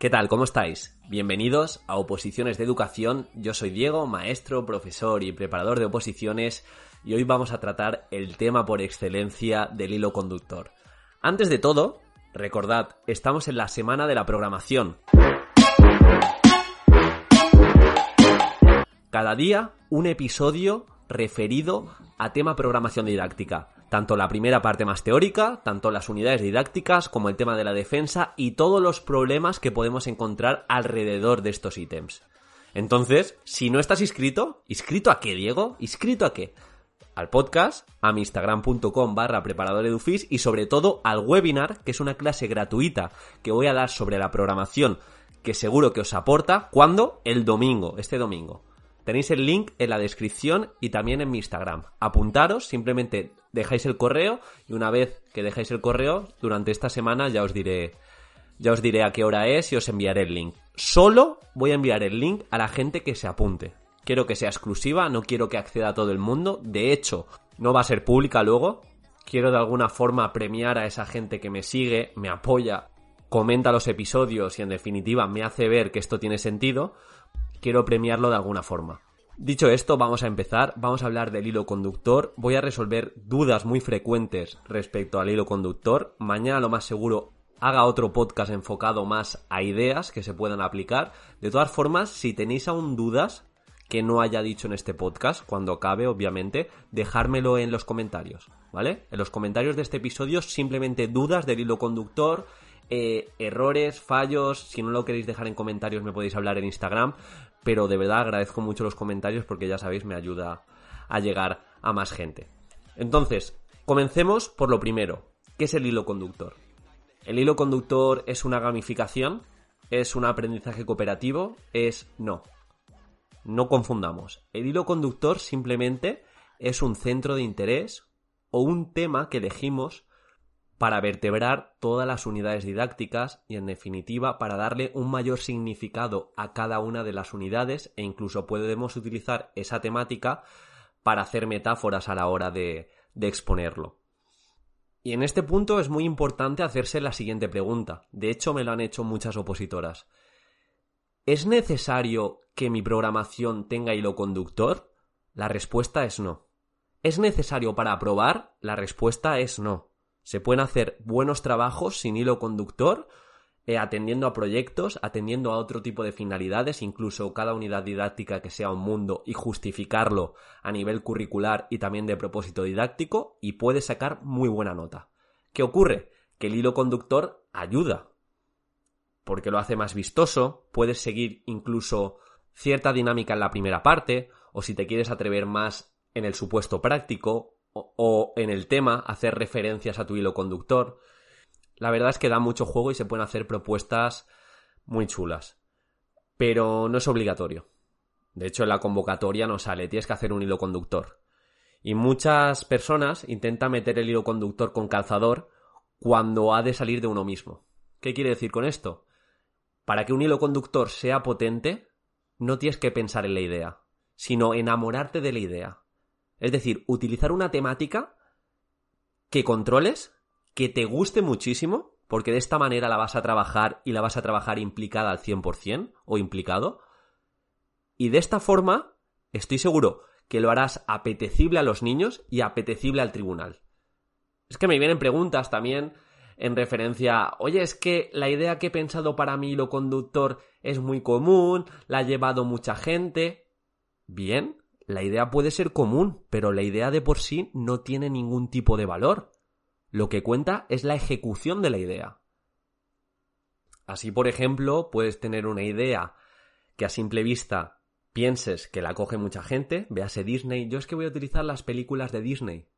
¿Qué tal? ¿Cómo estáis? Bienvenidos a Oposiciones de Educación. Yo soy Diego, maestro, profesor y preparador de oposiciones y hoy vamos a tratar el tema por excelencia del hilo conductor. Antes de todo, recordad, estamos en la semana de la programación. Cada día un episodio referido a tema programación didáctica. Tanto la primera parte más teórica, tanto las unidades didácticas como el tema de la defensa y todos los problemas que podemos encontrar alrededor de estos ítems. Entonces, si no estás inscrito, ¿inscrito a qué, Diego? ¿Inscrito a qué? Al podcast, a mi instagram.com barra preparador edufis y sobre todo al webinar, que es una clase gratuita que voy a dar sobre la programación que seguro que os aporta. ¿Cuándo? El domingo, este domingo. Tenéis el link en la descripción y también en mi Instagram. Apuntaros, simplemente dejáis el correo y una vez que dejáis el correo, durante esta semana ya os diré ya os diré a qué hora es y os enviaré el link. Solo voy a enviar el link a la gente que se apunte. Quiero que sea exclusiva, no quiero que acceda a todo el mundo. De hecho, no va a ser pública luego. Quiero de alguna forma premiar a esa gente que me sigue, me apoya, comenta los episodios y en definitiva me hace ver que esto tiene sentido quiero premiarlo de alguna forma. Dicho esto, vamos a empezar, vamos a hablar del hilo conductor, voy a resolver dudas muy frecuentes respecto al hilo conductor, mañana lo más seguro haga otro podcast enfocado más a ideas que se puedan aplicar. De todas formas, si tenéis aún dudas que no haya dicho en este podcast, cuando acabe, obviamente, dejármelo en los comentarios, ¿vale? En los comentarios de este episodio, simplemente dudas del hilo conductor, eh, errores, fallos, si no lo queréis dejar en comentarios me podéis hablar en Instagram, pero de verdad agradezco mucho los comentarios porque ya sabéis me ayuda a llegar a más gente. Entonces, comencemos por lo primero, ¿qué es el hilo conductor? El hilo conductor es una gamificación, es un aprendizaje cooperativo, es no. No confundamos. El hilo conductor simplemente es un centro de interés o un tema que elegimos para vertebrar todas las unidades didácticas y en definitiva para darle un mayor significado a cada una de las unidades e incluso podemos utilizar esa temática para hacer metáforas a la hora de, exponerlo. Y en este punto es muy importante hacerse la siguiente pregunta. De hecho, me lo han hecho muchas opositoras. ¿Es necesario que mi programación tenga hilo conductor? La respuesta es no. ¿Es necesario para aprobar? La respuesta es no. Se pueden hacer buenos trabajos sin hilo conductor, eh, atendiendo a proyectos, atendiendo a otro tipo de finalidades, incluso cada unidad didáctica que sea un mundo y justificarlo a nivel curricular y también de propósito didáctico y puede sacar muy buena nota. ¿Qué ocurre? Que el hilo conductor ayuda, porque lo hace más vistoso, puedes seguir incluso cierta dinámica en la primera parte, o si te quieres atrever más en el supuesto práctico, o, en el tema hacer referencias a tu hilo conductor. La verdad es que da mucho juego y se pueden hacer propuestas muy chulas. Pero no es obligatorio. De hecho, en la convocatoria no sale, tienes que hacer un hilo conductor. Y muchas personas intentan meter el hilo conductor con calzador cuando ha de salir de uno mismo. ¿Qué quiere decir con esto? Para que un hilo conductor sea potente, no tienes que pensar en la idea, sino enamorarte de la idea. Es decir, utilizar una temática que controles, que te guste muchísimo, porque de esta manera la vas a trabajar y la vas a trabajar implicada al 100% o implicado. Y de esta forma, estoy seguro que lo harás apetecible a los niños y apetecible al tribunal. Es que me vienen preguntas también en referencia, oye, es que la idea que he pensado para mí lo conductor es muy común, la ha llevado mucha gente. Bien, la idea puede ser común, pero la idea de por sí no tiene ningún tipo de valor. Lo que cuenta es la ejecución de la idea. Así, por ejemplo, puedes tener una idea que a simple vista pienses que la coge mucha gente, véase Disney, yo es que voy a utilizar las películas de Disney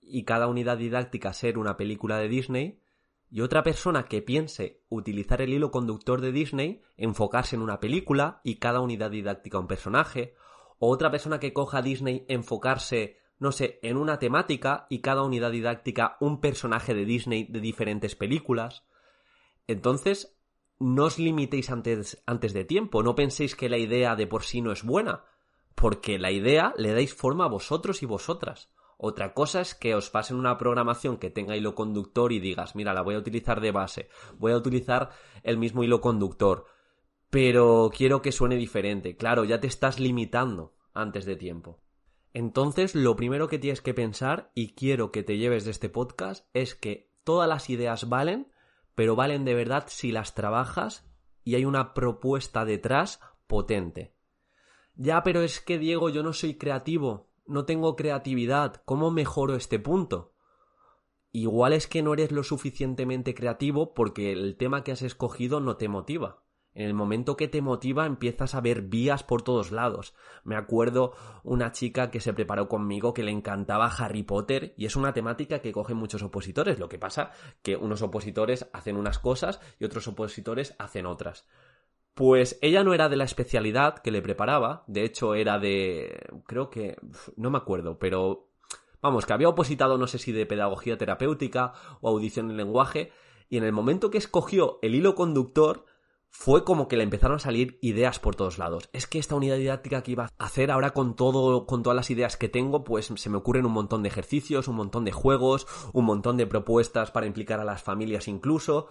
y cada unidad didáctica ser una película de Disney, y otra persona que piense utilizar el hilo conductor de Disney, enfocarse en una película y cada unidad didáctica un personaje, o otra persona que coja Disney enfocarse, no sé, en una temática y cada unidad didáctica un personaje de Disney de diferentes películas. Entonces, no os limitéis antes, antes de tiempo, no penséis que la idea de por sí no es buena, porque la idea le dais forma a vosotros y vosotras. Otra cosa es que os pasen una programación que tenga hilo conductor y digas, mira, la voy a utilizar de base, voy a utilizar el mismo hilo conductor, pero quiero que suene diferente. Claro, ya te estás limitando antes de tiempo. Entonces, lo primero que tienes que pensar, y quiero que te lleves de este podcast, es que todas las ideas valen, pero valen de verdad si las trabajas y hay una propuesta detrás potente. Ya, pero es que Diego, yo no soy creativo, no tengo creatividad, ¿cómo mejoro este punto? Igual es que no eres lo suficientemente creativo porque el tema que has escogido no te motiva. En el momento que te motiva empiezas a ver vías por todos lados. Me acuerdo una chica que se preparó conmigo que le encantaba Harry Potter y es una temática que cogen muchos opositores. Lo que pasa que unos opositores hacen unas cosas y otros opositores hacen otras. Pues ella no era de la especialidad que le preparaba, de hecho era de... creo que... no me acuerdo, pero... vamos, que había opositado no sé si de pedagogía terapéutica o audición en lenguaje, y en el momento que escogió el hilo conductor, fue como que le empezaron a salir ideas por todos lados. Es que esta unidad didáctica que iba a hacer ahora con todo, con todas las ideas que tengo, pues se me ocurren un montón de ejercicios, un montón de juegos, un montón de propuestas para implicar a las familias incluso.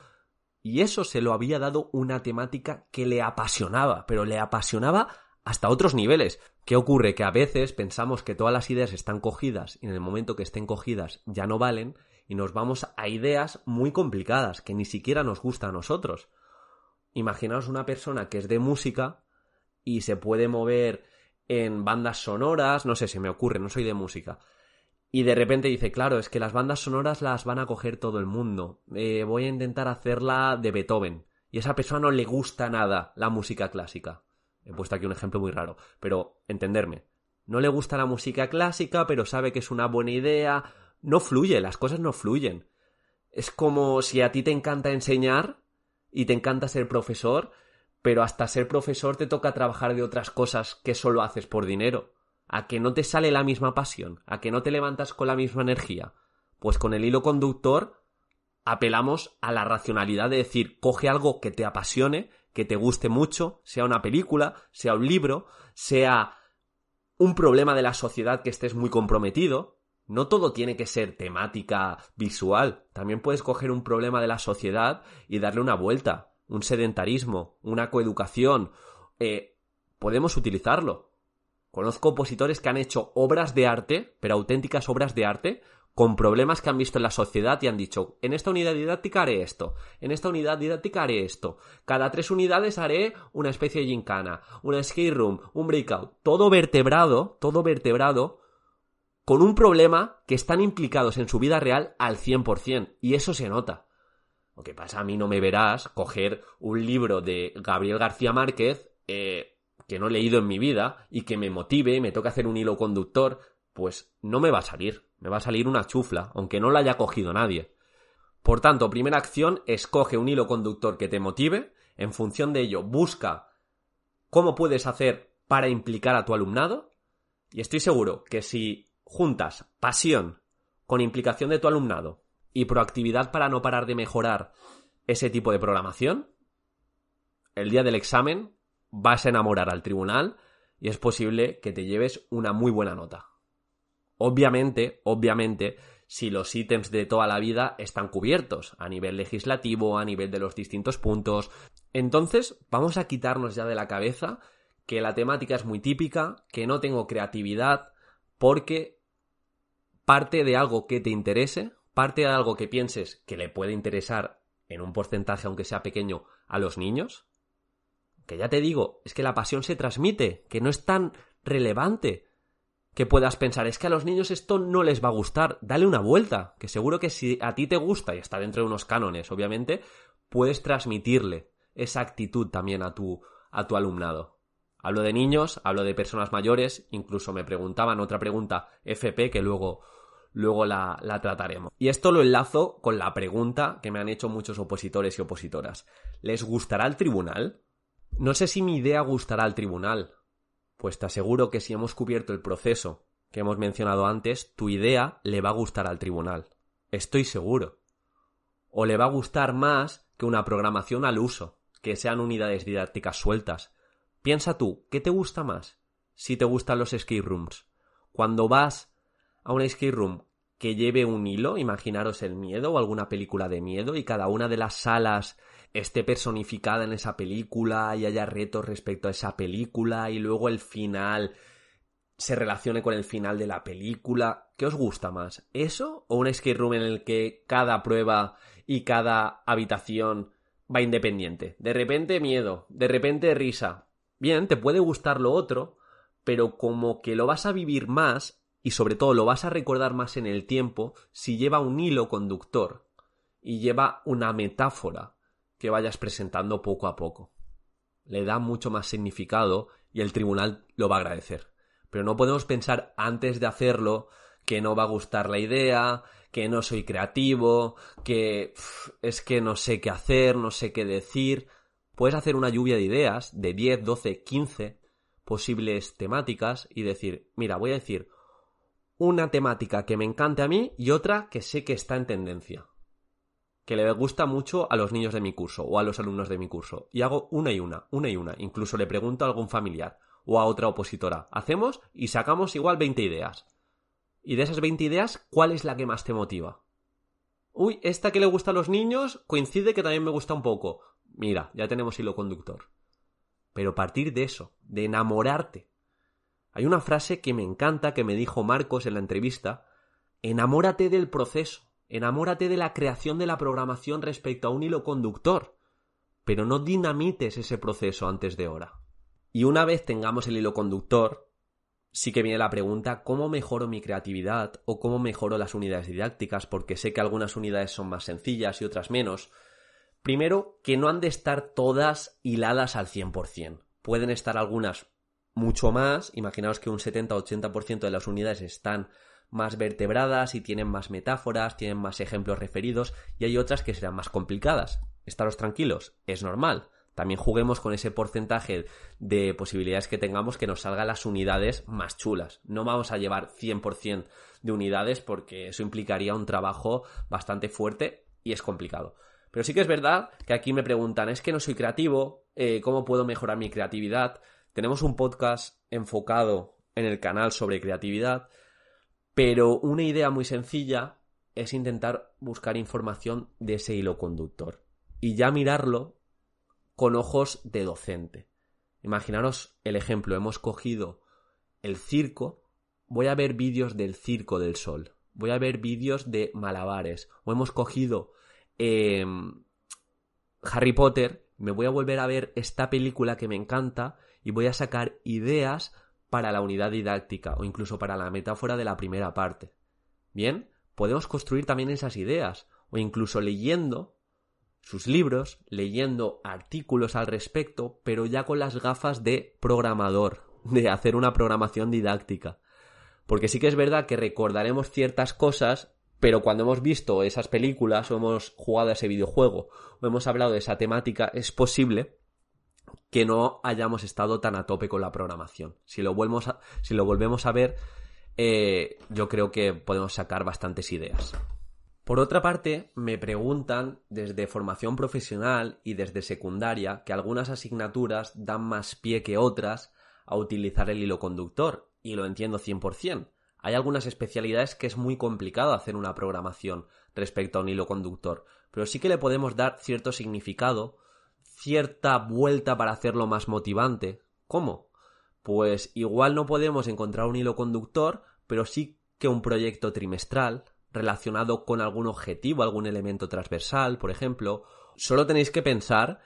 Y eso se lo había dado una temática que le apasionaba, pero le apasionaba hasta otros niveles. ¿Qué ocurre? Que a veces pensamos que todas las ideas están cogidas y en el momento que estén cogidas ya no valen y nos vamos a ideas muy complicadas que ni siquiera nos gustan a nosotros. Imaginaos una persona que es de música y se puede mover en bandas sonoras, no sé, se me ocurre, no soy de música, y de repente dice, claro, es que las bandas sonoras las van a coger todo el mundo. Eh, voy a intentar hacerla de Beethoven. Y a esa persona no le gusta nada la música clásica. He puesto aquí un ejemplo muy raro. Pero entenderme. No le gusta la música clásica, pero sabe que es una buena idea. No fluye, las cosas no fluyen. Es como si a ti te encanta enseñar y te encanta ser profesor, pero hasta ser profesor te toca trabajar de otras cosas que solo haces por dinero a que no te sale la misma pasión, a que no te levantas con la misma energía. Pues con el hilo conductor apelamos a la racionalidad de decir, coge algo que te apasione, que te guste mucho, sea una película, sea un libro, sea un problema de la sociedad que estés muy comprometido. No todo tiene que ser temática visual, también puedes coger un problema de la sociedad y darle una vuelta, un sedentarismo, una coeducación. Eh, podemos utilizarlo. Conozco opositores que han hecho obras de arte, pero auténticas obras de arte, con problemas que han visto en la sociedad y han dicho, en esta unidad didáctica haré esto, en esta unidad didáctica haré esto, cada tres unidades haré una especie de gincana, una skate room, un breakout, todo vertebrado, todo vertebrado, con un problema que están implicados en su vida real al 100%, y eso se nota. Lo que pasa, a mí no me verás coger un libro de Gabriel García Márquez, eh, que no he leído en mi vida y que me motive me toca hacer un hilo conductor, pues no me va a salir, me va a salir una chufla, aunque no la haya cogido nadie. Por tanto, primera acción, escoge un hilo conductor que te motive, en función de ello busca cómo puedes hacer para implicar a tu alumnado, y estoy seguro que si juntas pasión con implicación de tu alumnado y proactividad para no parar de mejorar ese tipo de programación, el día del examen vas a enamorar al tribunal y es posible que te lleves una muy buena nota. Obviamente, obviamente, si los ítems de toda la vida están cubiertos a nivel legislativo, a nivel de los distintos puntos. Entonces, vamos a quitarnos ya de la cabeza que la temática es muy típica, que no tengo creatividad, porque parte de algo que te interese, parte de algo que pienses que le puede interesar en un porcentaje, aunque sea pequeño, a los niños, que ya te digo, es que la pasión se transmite, que no es tan relevante que puedas pensar, es que a los niños esto no les va a gustar, dale una vuelta, que seguro que si a ti te gusta y está dentro de unos cánones, obviamente, puedes transmitirle esa actitud también a tu, a tu alumnado. Hablo de niños, hablo de personas mayores, incluso me preguntaban otra pregunta FP que luego, luego la, la trataremos. Y esto lo enlazo con la pregunta que me han hecho muchos opositores y opositoras. ¿Les gustará el tribunal? No sé si mi idea gustará al tribunal, pues te aseguro que si hemos cubierto el proceso que hemos mencionado antes, tu idea le va a gustar al tribunal. Estoy seguro. O le va a gustar más que una programación al uso, que sean unidades didácticas sueltas. Piensa tú, ¿qué te gusta más? Si te gustan los escape rooms. Cuando vas a una escape room que lleve un hilo, imaginaros el miedo o alguna película de miedo y cada una de las salas esté personificada en esa película y haya retos respecto a esa película y luego el final se relacione con el final de la película. ¿Qué os gusta más? ¿Eso o un escape room en el que cada prueba y cada habitación va independiente? De repente miedo, de repente risa. Bien, te puede gustar lo otro, pero como que lo vas a vivir más y sobre todo lo vas a recordar más en el tiempo si lleva un hilo conductor y lleva una metáfora que vayas presentando poco a poco. Le da mucho más significado y el tribunal lo va a agradecer. Pero no podemos pensar antes de hacerlo que no va a gustar la idea, que no soy creativo, que es que no sé qué hacer, no sé qué decir. Puedes hacer una lluvia de ideas de 10, 12, 15 posibles temáticas y decir, mira, voy a decir una temática que me encante a mí y otra que sé que está en tendencia. Que le gusta mucho a los niños de mi curso o a los alumnos de mi curso. Y hago una y una, una y una. Incluso le pregunto a algún familiar o a otra opositora. Hacemos y sacamos igual 20 ideas. Y de esas 20 ideas, ¿cuál es la que más te motiva? Uy, esta que le gusta a los niños coincide que también me gusta un poco. Mira, ya tenemos hilo conductor. Pero partir de eso, de enamorarte. Hay una frase que me encanta que me dijo Marcos en la entrevista. Enamórate del proceso. Enamórate de la creación de la programación respecto a un hilo conductor. Pero no dinamites ese proceso antes de hora. Y una vez tengamos el hilo conductor, sí que viene la pregunta ¿cómo mejoro mi creatividad o cómo mejoro las unidades didácticas? Porque sé que algunas unidades son más sencillas y otras menos. Primero, que no han de estar todas hiladas al 100%. Pueden estar algunas mucho más. Imaginaos que un 70-80% de las unidades están más vertebradas y tienen más metáforas, tienen más ejemplos referidos y hay otras que serán más complicadas. Estaros tranquilos, es normal también juguemos con ese porcentaje de posibilidades que tengamos que nos salgan las unidades más chulas. No vamos a llevar 100% de unidades porque eso implicaría un trabajo bastante fuerte y es complicado. Pero sí que es verdad que aquí me preguntan, es que no soy creativo, eh, ¿cómo puedo mejorar mi creatividad? Tenemos un podcast enfocado en el canal sobre creatividad, pero una idea muy sencilla es intentar buscar información de ese hilo conductor y ya mirarlo con ojos de docente. Imaginaros el ejemplo, hemos cogido el circo, voy a ver vídeos del circo del sol, voy a ver vídeos de malabares, o hemos cogido em, Harry Potter, me voy a volver a ver esta película que me encanta y voy a sacar ideas para la unidad didáctica o incluso para la metáfora de la primera parte. Bien, podemos construir también esas ideas o incluso leyendo sus libros, leyendo artículos al respecto, pero ya con las gafas de programador, de hacer una programación didáctica. Porque sí que es verdad que recordaremos ciertas cosas, pero cuando hemos visto esas películas o hemos jugado a ese videojuego o hemos hablado de esa temática, es posible que no hayamos estado tan a tope con la programación. Si lo, volvemos a, si lo volvemos a ver, eh, yo creo que podemos sacar bastantes ideas. Por otra parte, me preguntan desde formación profesional y desde secundaria que algunas asignaturas dan más pie que otras a utilizar el hilo conductor, y lo entiendo 100%. Hay algunas especialidades que es muy complicado hacer una programación respecto a un hilo conductor, pero sí que le podemos dar cierto significado, cierta vuelta para hacerlo más motivante. ¿Cómo? Pues igual no podemos encontrar un hilo conductor, pero sí que un proyecto trimestral, relacionado con algún objetivo, algún elemento transversal, por ejemplo. Solo tenéis que pensar,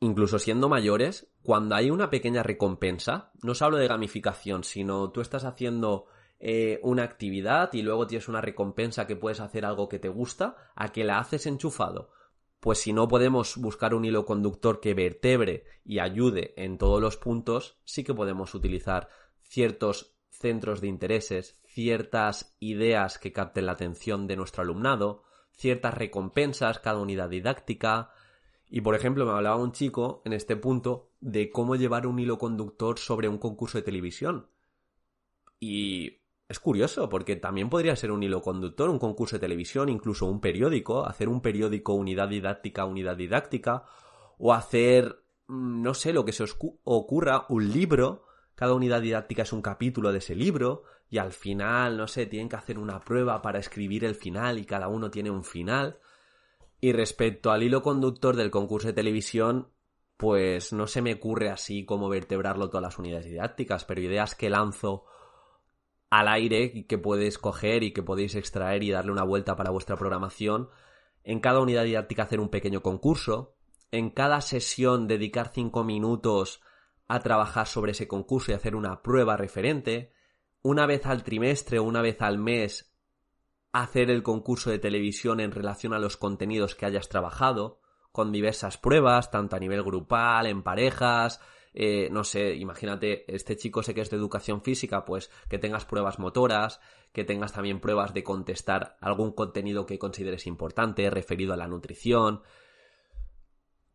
incluso siendo mayores, cuando hay una pequeña recompensa, no os hablo de gamificación, sino tú estás haciendo eh, una actividad y luego tienes una recompensa que puedes hacer algo que te gusta, a que la haces enchufado. Pues si no podemos buscar un hilo conductor que vertebre y ayude en todos los puntos, sí que podemos utilizar ciertos centros de intereses, ciertas ideas que capten la atención de nuestro alumnado, ciertas recompensas cada unidad didáctica. Y por ejemplo, me hablaba un chico en este punto de cómo llevar un hilo conductor sobre un concurso de televisión. Y es curioso, porque también podría ser un hilo conductor, un concurso de televisión, incluso un periódico, hacer un periódico unidad didáctica, unidad didáctica, o hacer, mm, no sé, lo que se os ocurra, un libro cada unidad didáctica es un capítulo de ese libro y al final, no sé, tienen que hacer una prueba para escribir el final y cada uno tiene un final. Y respecto al hilo conductor del concurso de televisión, pues no se me ocurre así como vertebrarlo todas las unidades didácticas, pero ideas que lanzo al aire que puedes coger y que podéis extraer y darle una vuelta para vuestra programación. En cada unidad didáctica hacer un pequeño concurso. En cada sesión dedicar cinco minutos a trabajar sobre ese concurso y hacer una prueba referente. Una vez al trimestre o una vez al mes hacer el concurso de televisión en relación a los contenidos que hayas trabajado con diversas pruebas, tanto a nivel grupal, en parejas, eh, no sé, imagínate, este chico sé que es de educación física, pues que tengas pruebas motoras, que tengas también pruebas de contestar algún contenido que consideres importante, referido a la nutrición,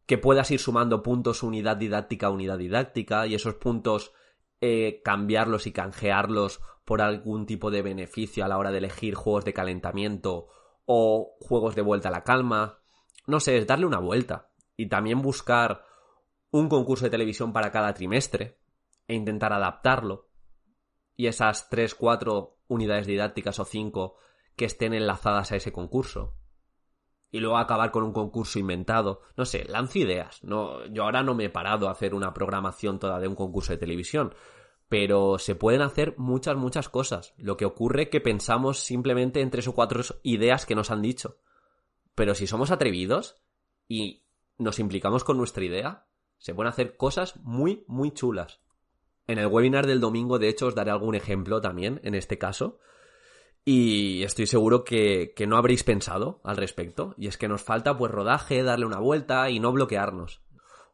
que puedas ir sumando puntos unidad didáctica unidad didáctica y esos puntos eh, cambiarlos y canjearlos por algún tipo de beneficio a la hora de elegir juegos de calentamiento o juegos de vuelta a la calma no sé, es darle una vuelta. Y también buscar un concurso de televisión para cada trimestre e intentar adaptarlo. Y esas tres, cuatro unidades didácticas o cinco que estén enlazadas a ese concurso. Y luego acabar con un concurso inventado. No sé, lanzo ideas. No, yo ahora no me he parado a hacer una programación toda de un concurso de televisión. Pero se pueden hacer muchas, muchas cosas. Lo que ocurre que pensamos simplemente en tres o cuatro ideas que nos han dicho. Pero si somos atrevidos y nos implicamos con nuestra idea, se pueden hacer cosas muy, muy chulas. En el webinar del domingo, de hecho, os daré algún ejemplo también, en este caso. Y estoy seguro que, que no habréis pensado al respecto. Y es que nos falta pues rodaje, darle una vuelta y no bloquearnos.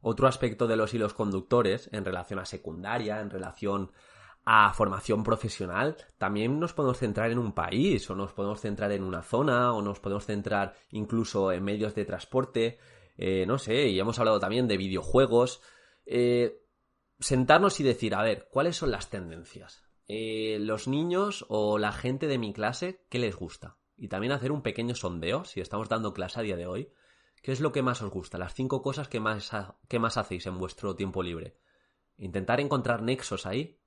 Otro aspecto de los hilos conductores en relación a secundaria, en relación a formación profesional, también nos podemos centrar en un país, o nos podemos centrar en una zona, o nos podemos centrar incluso en medios de transporte, eh, no sé, y hemos hablado también de videojuegos. Eh, sentarnos y decir, a ver, ¿cuáles son las tendencias? Eh, los niños o la gente de mi clase, ¿qué les gusta? Y también hacer un pequeño sondeo, si estamos dando clase a día de hoy, ¿qué es lo que más os gusta? Las cinco cosas que más, que más hacéis en vuestro tiempo libre. Intentar encontrar nexos ahí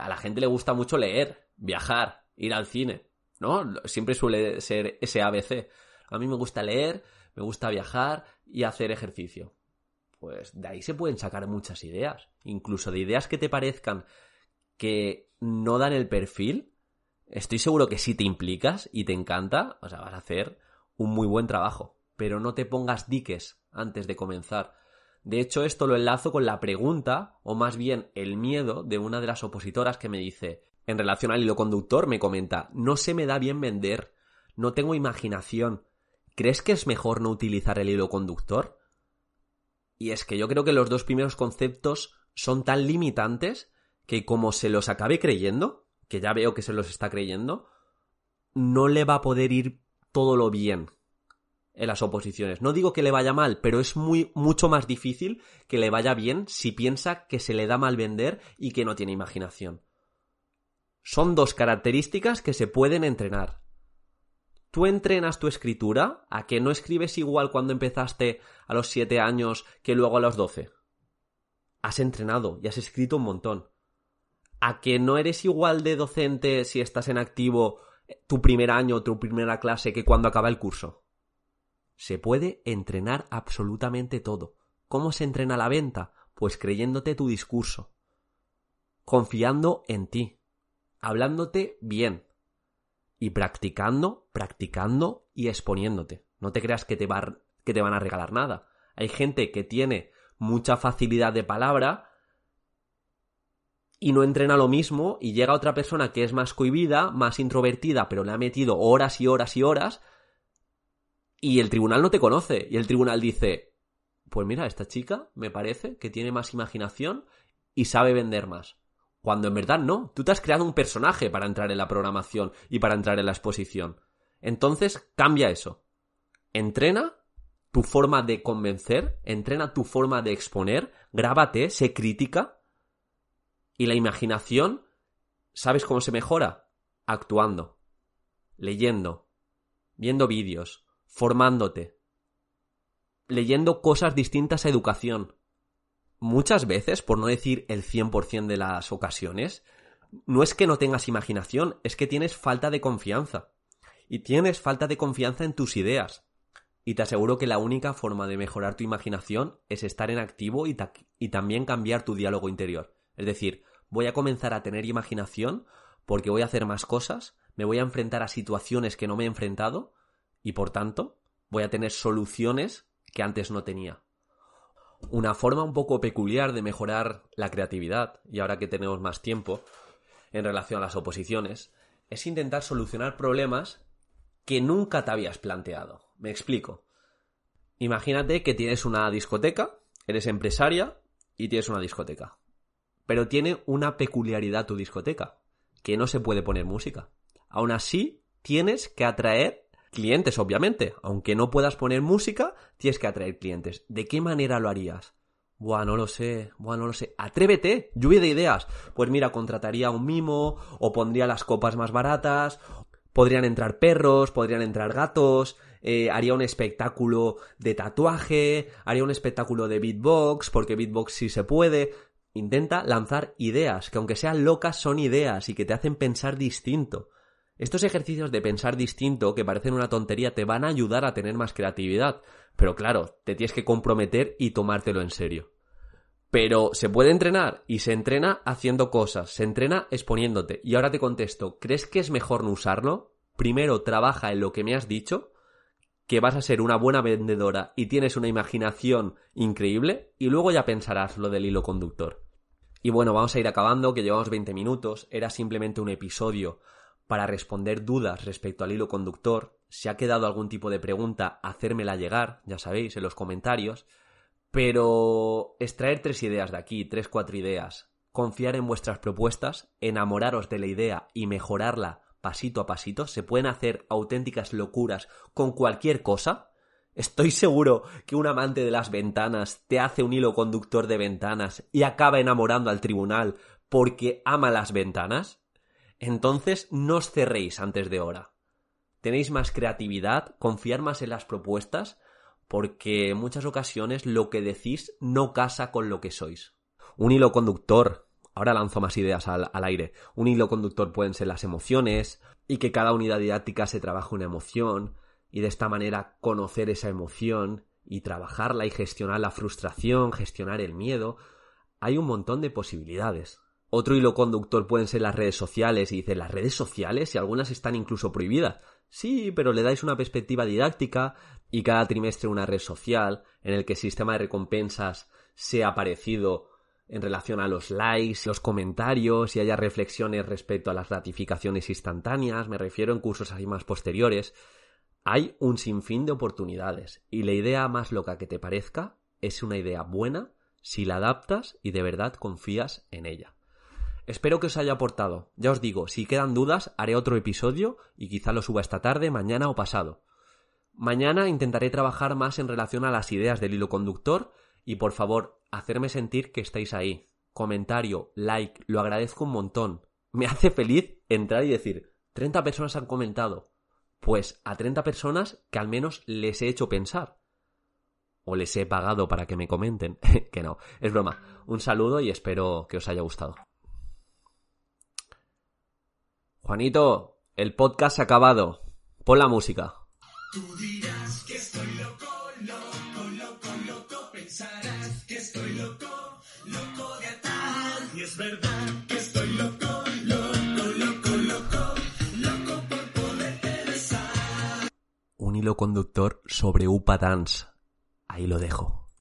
a la gente le gusta mucho leer, viajar, ir al cine, ¿no? Siempre suele ser ese ABC. A mí me gusta leer, me gusta viajar y hacer ejercicio. Pues de ahí se pueden sacar muchas ideas, incluso de ideas que te parezcan que no dan el perfil. Estoy seguro que si te implicas y te encanta, o sea, vas a hacer un muy buen trabajo. Pero no te pongas diques antes de comenzar de hecho, esto lo enlazo con la pregunta, o más bien el miedo, de una de las opositoras que me dice, en relación al hilo conductor, me comenta, no se me da bien vender, no tengo imaginación. ¿Crees que es mejor no utilizar el hilo conductor? Y es que yo creo que los dos primeros conceptos son tan limitantes que como se los acabe creyendo, que ya veo que se los está creyendo, no le va a poder ir todo lo bien en las oposiciones. No digo que le vaya mal, pero es muy, mucho más difícil que le vaya bien si piensa que se le da mal vender y que no tiene imaginación. Son dos características que se pueden entrenar. Tú entrenas tu escritura a que no escribes igual cuando empezaste a los siete años que luego a los doce. Has entrenado y has escrito un montón. A que no eres igual de docente si estás en activo tu primer año tu primera clase que cuando acaba el curso se puede entrenar absolutamente todo. ¿Cómo se entrena la venta? Pues creyéndote tu discurso, confiando en ti, hablándote bien y practicando, practicando y exponiéndote. No te creas que te, van a regalar nada. Hay gente que tiene mucha facilidad de palabra y no entrena lo mismo y llega otra persona que es más cohibida, más introvertida, pero le ha metido horas y horas y horas y el tribunal no te conoce. Y el tribunal dice, pues mira, esta chica me parece que tiene más imaginación y sabe vender más. Cuando en verdad no, tú te has creado un personaje para entrar en la programación y para entrar en la exposición. Entonces, cambia eso. Entrena tu forma de convencer, entrena tu forma de exponer, grábate, sé crítica. Y la imaginación, ¿sabes cómo se mejora? Actuando, leyendo, viendo vídeos, formándote, leyendo cosas distintas a educación, muchas veces, por no decir el 100% de las ocasiones, no es que no tengas imaginación, es que tienes falta de confianza. Y tienes falta de confianza en tus ideas. Y te aseguro que la única forma de mejorar tu imaginación es estar en activo y, y también cambiar tu diálogo interior. Es decir, voy a comenzar a tener imaginación porque voy a hacer más cosas, me voy a enfrentar a situaciones que no me he enfrentado y por tanto voy a tener soluciones que antes no tenía. Una forma un poco peculiar de mejorar la creatividad, y ahora que tenemos más tiempo en relación a las oposiciones, es intentar solucionar problemas que nunca te habías planteado. Me explico. Imagínate que tienes una discoteca, eres empresaria y tienes una discoteca. Pero tiene una peculiaridad tu discoteca, que no se puede poner música. Aún así, tienes que atraer clientes, obviamente. Aunque no puedas poner música, tienes que atraer clientes. ¿De qué manera lo harías? Buah, no lo sé, buah, no lo sé. Atrévete, lluvia de ideas. Pues mira, contrataría un mimo, o pondría las copas más baratas, podrían entrar perros, podrían entrar gatos, eh, haría un espectáculo de tatuaje, haría un espectáculo de beatbox, porque beatbox sí se puede. Intenta lanzar ideas, que aunque sean locas son ideas y que te hacen pensar distinto. Estos ejercicios de pensar distinto, que parecen una tontería, te van a ayudar a tener más creatividad. Pero claro, te tienes que comprometer y tomártelo en serio. Pero se puede entrenar y se entrena haciendo cosas, se entrena exponiéndote. Y ahora te contesto, ¿crees que es mejor no usarlo? Primero trabaja en lo que me has dicho, que vas a ser una buena vendedora y tienes una imaginación increíble, y luego ya pensarás lo del hilo conductor. Y bueno, vamos a ir acabando, que llevamos 20 minutos, era simplemente un episodio para responder dudas respecto al hilo conductor. Si ha quedado algún tipo de pregunta, hacérmela llegar, ya sabéis, en los comentarios. Pero extraer tres ideas de aquí, tres, cuatro ideas, confiar en vuestras propuestas, enamoraros de la idea y mejorarla pasito a pasito, se pueden hacer auténticas locuras con cualquier cosa. Estoy seguro que un amante de las ventanas te hace un hilo conductor de ventanas y acaba enamorando al tribunal porque ama las ventanas. Entonces no os cerréis antes de hora. Tenéis más creatividad, confiar más en las propuestas, porque en muchas ocasiones lo que decís no casa con lo que sois. Un hilo conductor, ahora lanzo más ideas al, al, aire, un hilo conductor pueden ser las emociones, y que cada unidad didáctica se trabaje una emoción, y de esta manera conocer esa emoción y trabajarla y gestionar la frustración, gestionar el miedo. Hay un montón de posibilidades. Otro hilo conductor pueden ser las redes sociales y dice las redes sociales y algunas están incluso prohibidas. Sí, pero le dais una perspectiva didáctica y cada trimestre una red social en el que el sistema de recompensas sea parecido en relación a los likes, los comentarios y haya reflexiones respecto a las gratificaciones instantáneas, me refiero en cursos así más posteriores. Hay un sinfín de oportunidades y la idea más loca que te parezca es una idea buena si la adaptas y de verdad confías en ella. Espero que os haya aportado. Ya os digo, si quedan dudas, haré otro episodio y quizá lo suba esta tarde, mañana o pasado. Mañana intentaré trabajar más en relación a las ideas del hilo conductor y por favor, hacerme sentir que estáis ahí. Comentario, like, lo agradezco un montón. Me hace feliz entrar y decir, 30 personas han comentado. Pues a 30 personas que al menos les he hecho pensar. O les he pagado para que me comenten. que no, es broma. Un saludo y espero que os haya gustado. Juanito, el podcast se ha acabado. Pon la música. Tú dirás que estoy loco, loco, loco, loco. Pensarás que estoy loco, loco de atar. Y es verdad que estoy loco, loco, loco, loco, loco por poderte besar. Un hilo conductor sobre Upa Dance. Ahí lo dejo.